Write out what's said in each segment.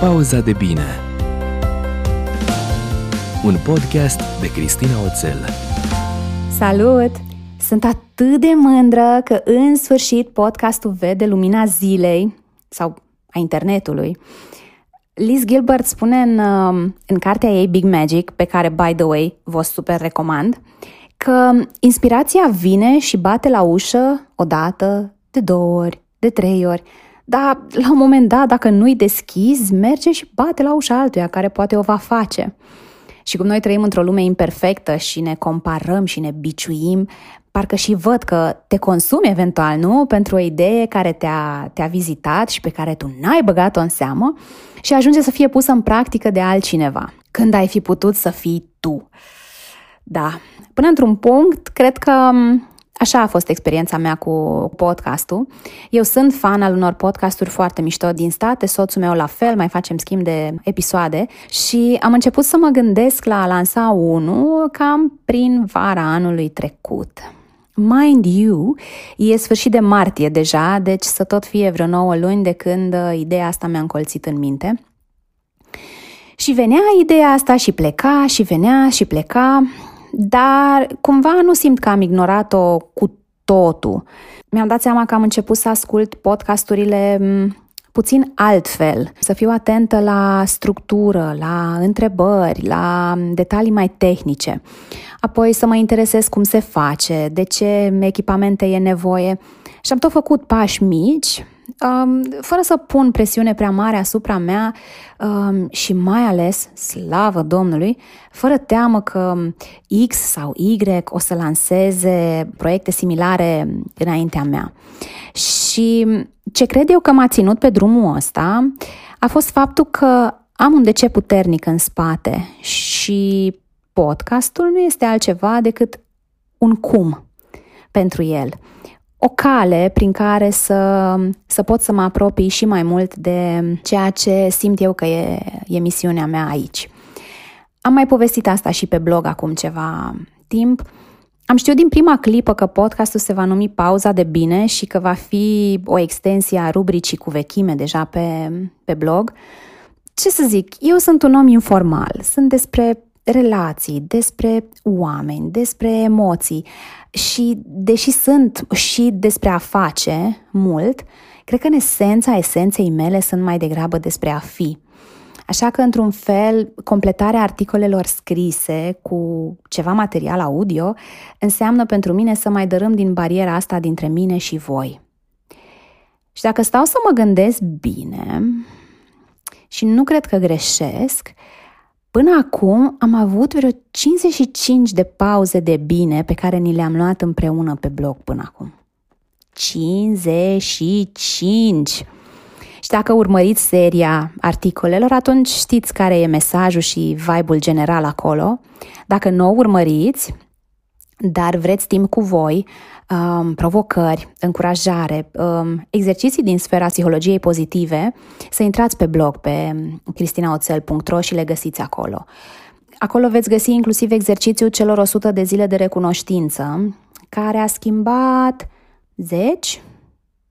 Pauza de bine Un podcast de Cristina Oțel Salut! Sunt atât de mândră că în sfârșit podcastul vede lumina zilei sau a internetului. Liz Gilbert spune în, um, în cartea ei Big Magic, pe care, by the way, vă super recomand, că inspirația vine și bate la ușă o dată, de două ori, de trei ori, dar la un moment dat, dacă nu-i deschizi, merge și bate la ușa altuia care poate o va face. Și cum noi trăim într-o lume imperfectă și ne comparăm și ne biciuim, parcă și văd că te consumi eventual, nu? Pentru o idee care te-a, te-a vizitat și pe care tu n-ai băgat-o în seamă și ajunge să fie pusă în practică de altcineva, când ai fi putut să fii tu. Da, până într-un punct, cred că Așa a fost experiența mea cu podcastul. Eu sunt fan al unor podcasturi foarte mișto din state, soțul meu la fel, mai facem schimb de episoade și am început să mă gândesc la a lansa unul cam prin vara anului trecut. Mind you, e sfârșit de martie deja, deci să tot fie vreo 9 luni de când uh, ideea asta mi-a încolțit în minte. Și venea ideea asta și pleca și venea și pleca dar cumva nu simt că am ignorat-o cu totul. Mi-am dat seama că am început să ascult podcasturile puțin altfel, să fiu atentă la structură, la întrebări, la detalii mai tehnice. Apoi să mă interesez cum se face, de ce echipamente e nevoie. Și am tot făcut pași mici, um, fără să pun presiune prea mare asupra mea um, și mai ales, slavă Domnului, fără teamă că X sau Y o să lanseze proiecte similare înaintea mea. Și ce cred eu că m-a ținut pe drumul ăsta a fost faptul că am un de ce puternic în spate și podcastul nu este altceva decât un cum pentru el o cale prin care să, să pot să mă apropii și mai mult de ceea ce simt eu că e, e misiunea mea aici. Am mai povestit asta și pe blog acum ceva timp. Am știut din prima clipă că podcastul se va numi Pauza de Bine și că va fi o extensie a rubricii cu vechime deja pe, pe blog. Ce să zic, eu sunt un om informal, sunt despre relații, despre oameni, despre emoții și deși sunt și despre a face mult, cred că în esența esenței mele sunt mai degrabă despre a fi. Așa că, într-un fel, completarea articolelor scrise cu ceva material audio înseamnă pentru mine să mai dărâm din bariera asta dintre mine și voi. Și dacă stau să mă gândesc bine, și nu cred că greșesc, Până acum am avut vreo 55 de pauze de bine pe care ni le-am luat împreună pe blog până acum. 55! Și dacă urmăriți seria articolelor, atunci știți care e mesajul și vibe-ul general acolo. Dacă nu o urmăriți, dar vreți timp cu voi, um, provocări, încurajare, um, exerciții din sfera psihologiei pozitive, să intrați pe blog pe cristinaoțel.ro și le găsiți acolo. Acolo veți găsi inclusiv exercițiul celor 100 de zile de recunoștință, care a schimbat zeci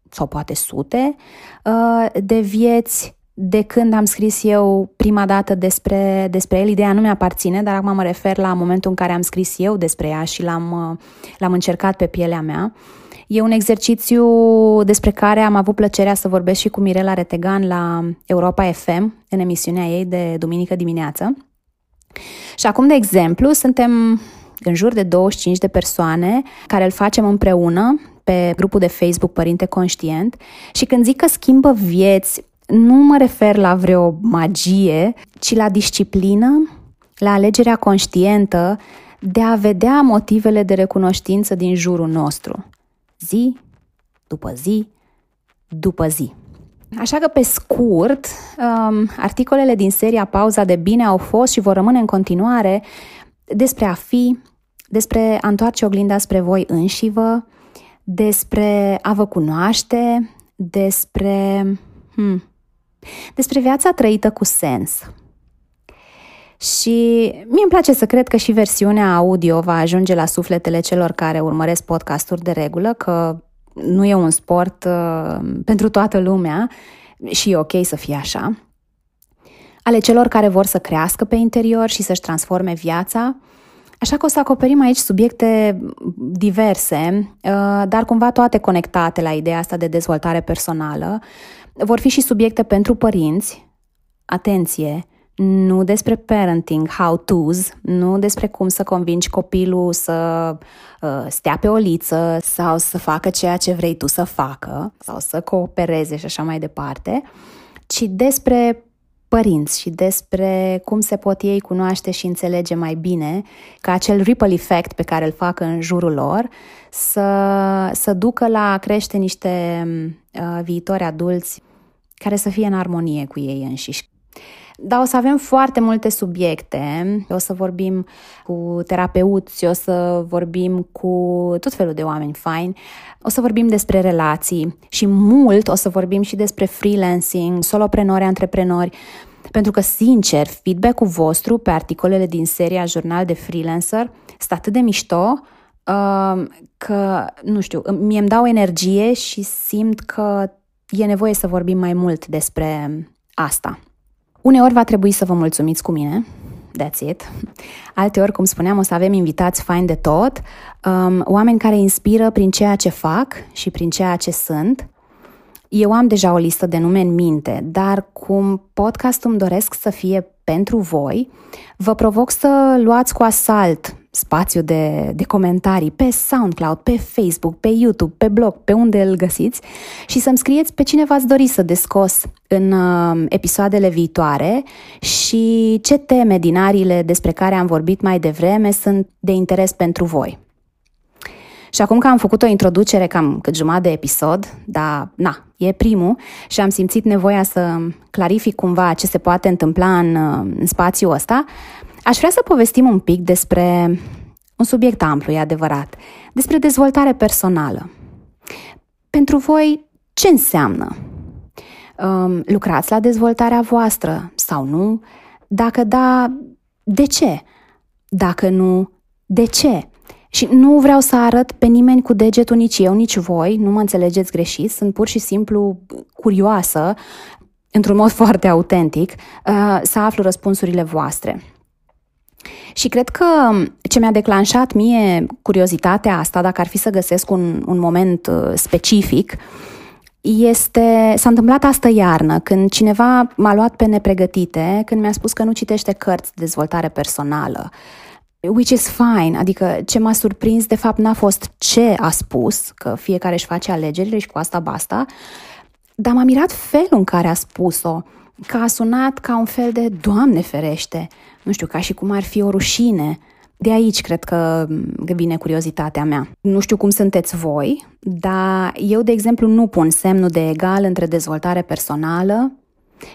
sau poate sute uh, de vieți de când am scris eu prima dată despre, despre el, ideea nu mi-aparține, dar acum mă refer la momentul în care am scris eu despre ea și l-am, l-am încercat pe pielea mea. E un exercițiu despre care am avut plăcerea să vorbesc și cu Mirela Retegan la Europa FM, în emisiunea ei de duminică dimineață. Și acum, de exemplu, suntem în jur de 25 de persoane care îl facem împreună pe grupul de Facebook Părinte Conștient și când zic că schimbă vieți, nu mă refer la vreo magie, ci la disciplină, la alegerea conștientă de a vedea motivele de recunoștință din jurul nostru, zi după zi după zi. Așa că, pe scurt, um, articolele din seria Pauza de Bine au fost și vor rămâne în continuare despre a fi, despre a întoarce oglinda spre voi înșivă, despre a vă cunoaște, despre hmm, despre viața trăită cu sens. Și mie îmi place să cred că și versiunea audio va ajunge la sufletele celor care urmăresc podcasturi de regulă, că nu e un sport uh, pentru toată lumea și e ok să fie așa. ale celor care vor să crească pe interior și să-și transforme viața. Așa că o să acoperim aici subiecte diverse, uh, dar cumva toate conectate la ideea asta de dezvoltare personală. Vor fi și subiecte pentru părinți, atenție, nu despre parenting, how-tos, nu despre cum să convingi copilul să uh, stea pe o liță sau să facă ceea ce vrei tu să facă sau să coopereze și așa mai departe, ci despre părinți și despre cum se pot ei cunoaște și înțelege mai bine ca acel ripple effect pe care îl fac în jurul lor să, să ducă la a crește niște uh, viitori adulți care să fie în armonie cu ei înșiși. Dar o să avem foarte multe subiecte. O să vorbim cu terapeuți, o să vorbim cu tot felul de oameni faini, o să vorbim despre relații și mult o să vorbim și despre freelancing, soloprenori, antreprenori, pentru că, sincer, feedback-ul vostru pe articolele din seria Jurnal de Freelancer este atât de mișto uh, că, nu știu, mie îmi dau energie și simt că e nevoie să vorbim mai mult despre asta. Uneori va trebui să vă mulțumiți cu mine, that's it. Alteori, cum spuneam, o să avem invitați fain de tot, um, oameni care inspiră prin ceea ce fac și prin ceea ce sunt. Eu am deja o listă de nume în minte, dar cum podcastul îmi doresc să fie pentru voi, vă provoc să luați cu asalt spațiu de, de comentarii pe SoundCloud, pe Facebook, pe YouTube, pe blog, pe unde îl găsiți și să-mi scrieți pe cine v-ați dori să descos în uh, episoadele viitoare și ce teme din arile despre care am vorbit mai devreme sunt de interes pentru voi. Și acum că am făcut o introducere cam cât jumătate de episod, dar na, e primul și am simțit nevoia să clarific cumva ce se poate întâmpla în, uh, în spațiul ăsta, Aș vrea să povestim un pic despre un subiect amplu, e adevărat, despre dezvoltare personală. Pentru voi, ce înseamnă? Um, lucrați la dezvoltarea voastră sau nu? Dacă da, de ce? Dacă nu, de ce? Și nu vreau să arăt pe nimeni cu degetul nici eu, nici voi, nu mă înțelegeți greșit, sunt pur și simplu curioasă, într-un mod foarte autentic, uh, să aflu răspunsurile voastre. Și cred că ce mi-a declanșat mie curiozitatea asta, dacă ar fi să găsesc un, un moment uh, specific, este, s-a întâmplat astă iarnă, când cineva m-a luat pe nepregătite, când mi-a spus că nu citește cărți de dezvoltare personală. Which is fine, adică ce m-a surprins de fapt n-a fost ce a spus, că fiecare își face alegerile și cu asta basta, dar m-a mirat felul în care a spus-o, că a sunat ca un fel de Doamne ferește, nu știu, ca și cum ar fi o rușine. De aici cred că vine curiozitatea mea. Nu știu cum sunteți voi, dar eu, de exemplu, nu pun semnul de egal între dezvoltare personală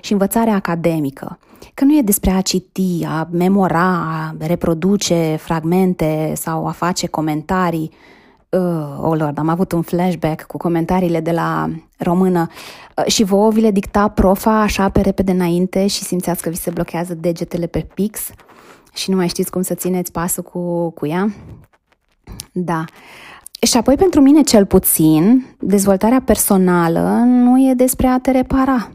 și învățare academică. Că nu e despre a citi, a memora, a reproduce fragmente sau a face comentarii. Uh, oh Lord, am avut un flashback cu comentariile de la română uh, și vouă vi le dicta profa așa pe repede înainte și simțeați că vi se blochează degetele pe pix și nu mai știți cum să țineți pasul cu, cu ea? Da. Și apoi, pentru mine cel puțin, dezvoltarea personală nu e despre a te repara.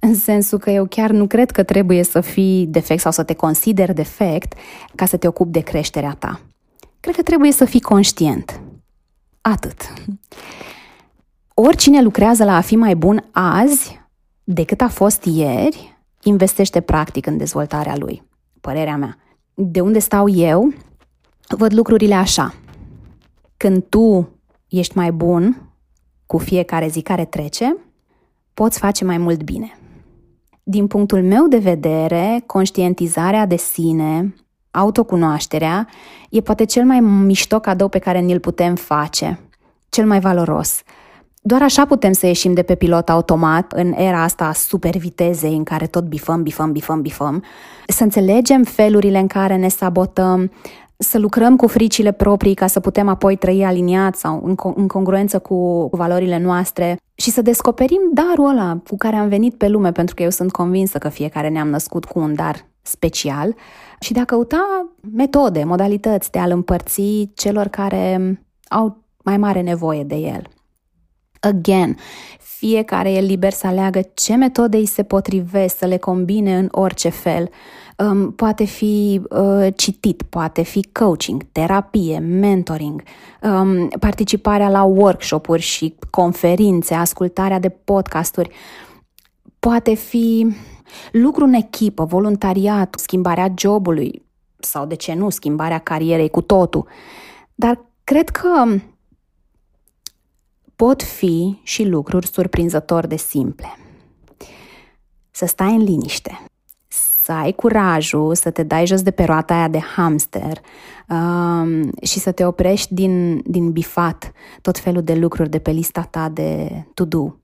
În sensul că eu chiar nu cred că trebuie să fii defect sau să te consideri defect ca să te ocupi de creșterea ta. Cred că trebuie să fii conștient. Atât. Oricine lucrează la a fi mai bun azi decât a fost ieri, investește practic în dezvoltarea lui. Părerea mea. De unde stau eu, văd lucrurile așa. Când tu ești mai bun cu fiecare zi care trece, poți face mai mult bine. Din punctul meu de vedere, conștientizarea de sine, autocunoașterea, e poate cel mai mișto cadou pe care ni-l putem face, cel mai valoros. Doar așa putem să ieșim de pe pilot automat în era asta a super vitezei în care tot bifăm, bifăm, bifăm, bifăm, să înțelegem felurile în care ne sabotăm, să lucrăm cu fricile proprii ca să putem apoi trăi aliniat sau în, co- în congruență cu, cu valorile noastre și să descoperim darul ăla cu care am venit pe lume, pentru că eu sunt convinsă că fiecare ne-am născut cu un dar special și de a căuta metode, modalități de a-l împărți celor care au mai mare nevoie de el. Again, fiecare e liber să aleagă ce metode îi se potrivesc, să le combine în orice fel. Um, poate fi uh, citit, poate fi coaching, terapie, mentoring, um, participarea la workshop-uri și conferințe, ascultarea de podcasturi. Poate fi lucru în echipă, voluntariat, schimbarea jobului sau, de ce nu, schimbarea carierei cu totul. Dar cred că pot fi și lucruri surprinzător de simple. Să stai în liniște, să ai curajul să te dai jos de pe roata aia de hamster um, și să te oprești din, din bifat tot felul de lucruri de pe lista ta de to-do.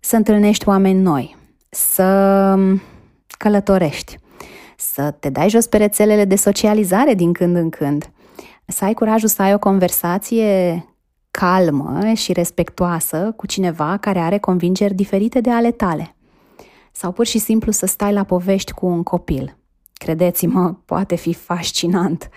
Să întâlnești oameni noi, să călătorești, să te dai jos pe rețelele de socializare din când în când, să ai curajul să ai o conversație calmă și respectoasă cu cineva care are convingeri diferite de ale tale. Sau pur și simplu să stai la povești cu un copil. Credeți-mă, poate fi fascinant.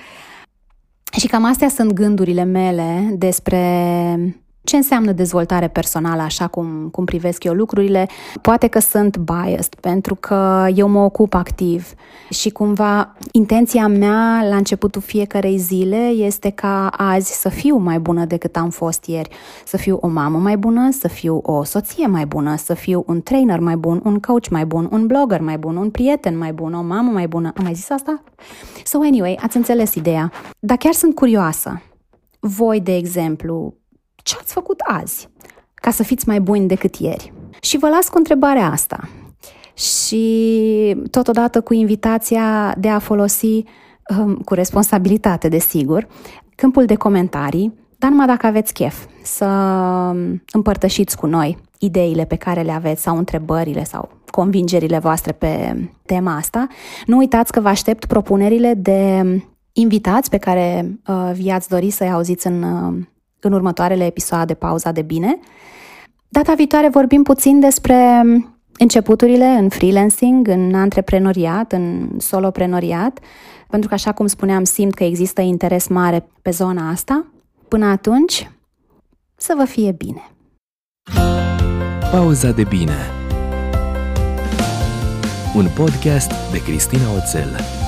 Și cam astea sunt gândurile mele despre ce înseamnă dezvoltare personală, așa cum, cum privesc eu lucrurile? Poate că sunt biased, pentru că eu mă ocup activ și cumva intenția mea la începutul fiecarei zile este ca azi să fiu mai bună decât am fost ieri, să fiu o mamă mai bună, să fiu o soție mai bună, să fiu un trainer mai bun, un coach mai bun, un blogger mai bun, un prieten mai bun, o mamă mai bună. Am mai zis asta? So anyway, ați înțeles ideea. Dar chiar sunt curioasă. Voi, de exemplu, ce ați făcut azi ca să fiți mai buni decât ieri? Și vă las cu întrebarea asta și totodată cu invitația de a folosi um, cu responsabilitate, desigur, câmpul de comentarii, dar numai dacă aveți chef să um, împărtășiți cu noi ideile pe care le aveți sau întrebările sau convingerile voastre pe tema asta. Nu uitați că vă aștept propunerile de invitați pe care uh, vi-ați dori să-i auziți în uh, în următoarele episoade Pauza de Bine. Data viitoare vorbim puțin despre începuturile în freelancing, în antreprenoriat, în soloprenoriat, pentru că, așa cum spuneam, simt că există interes mare pe zona asta. Până atunci, să vă fie bine! Pauza de Bine Un podcast de Cristina Oțel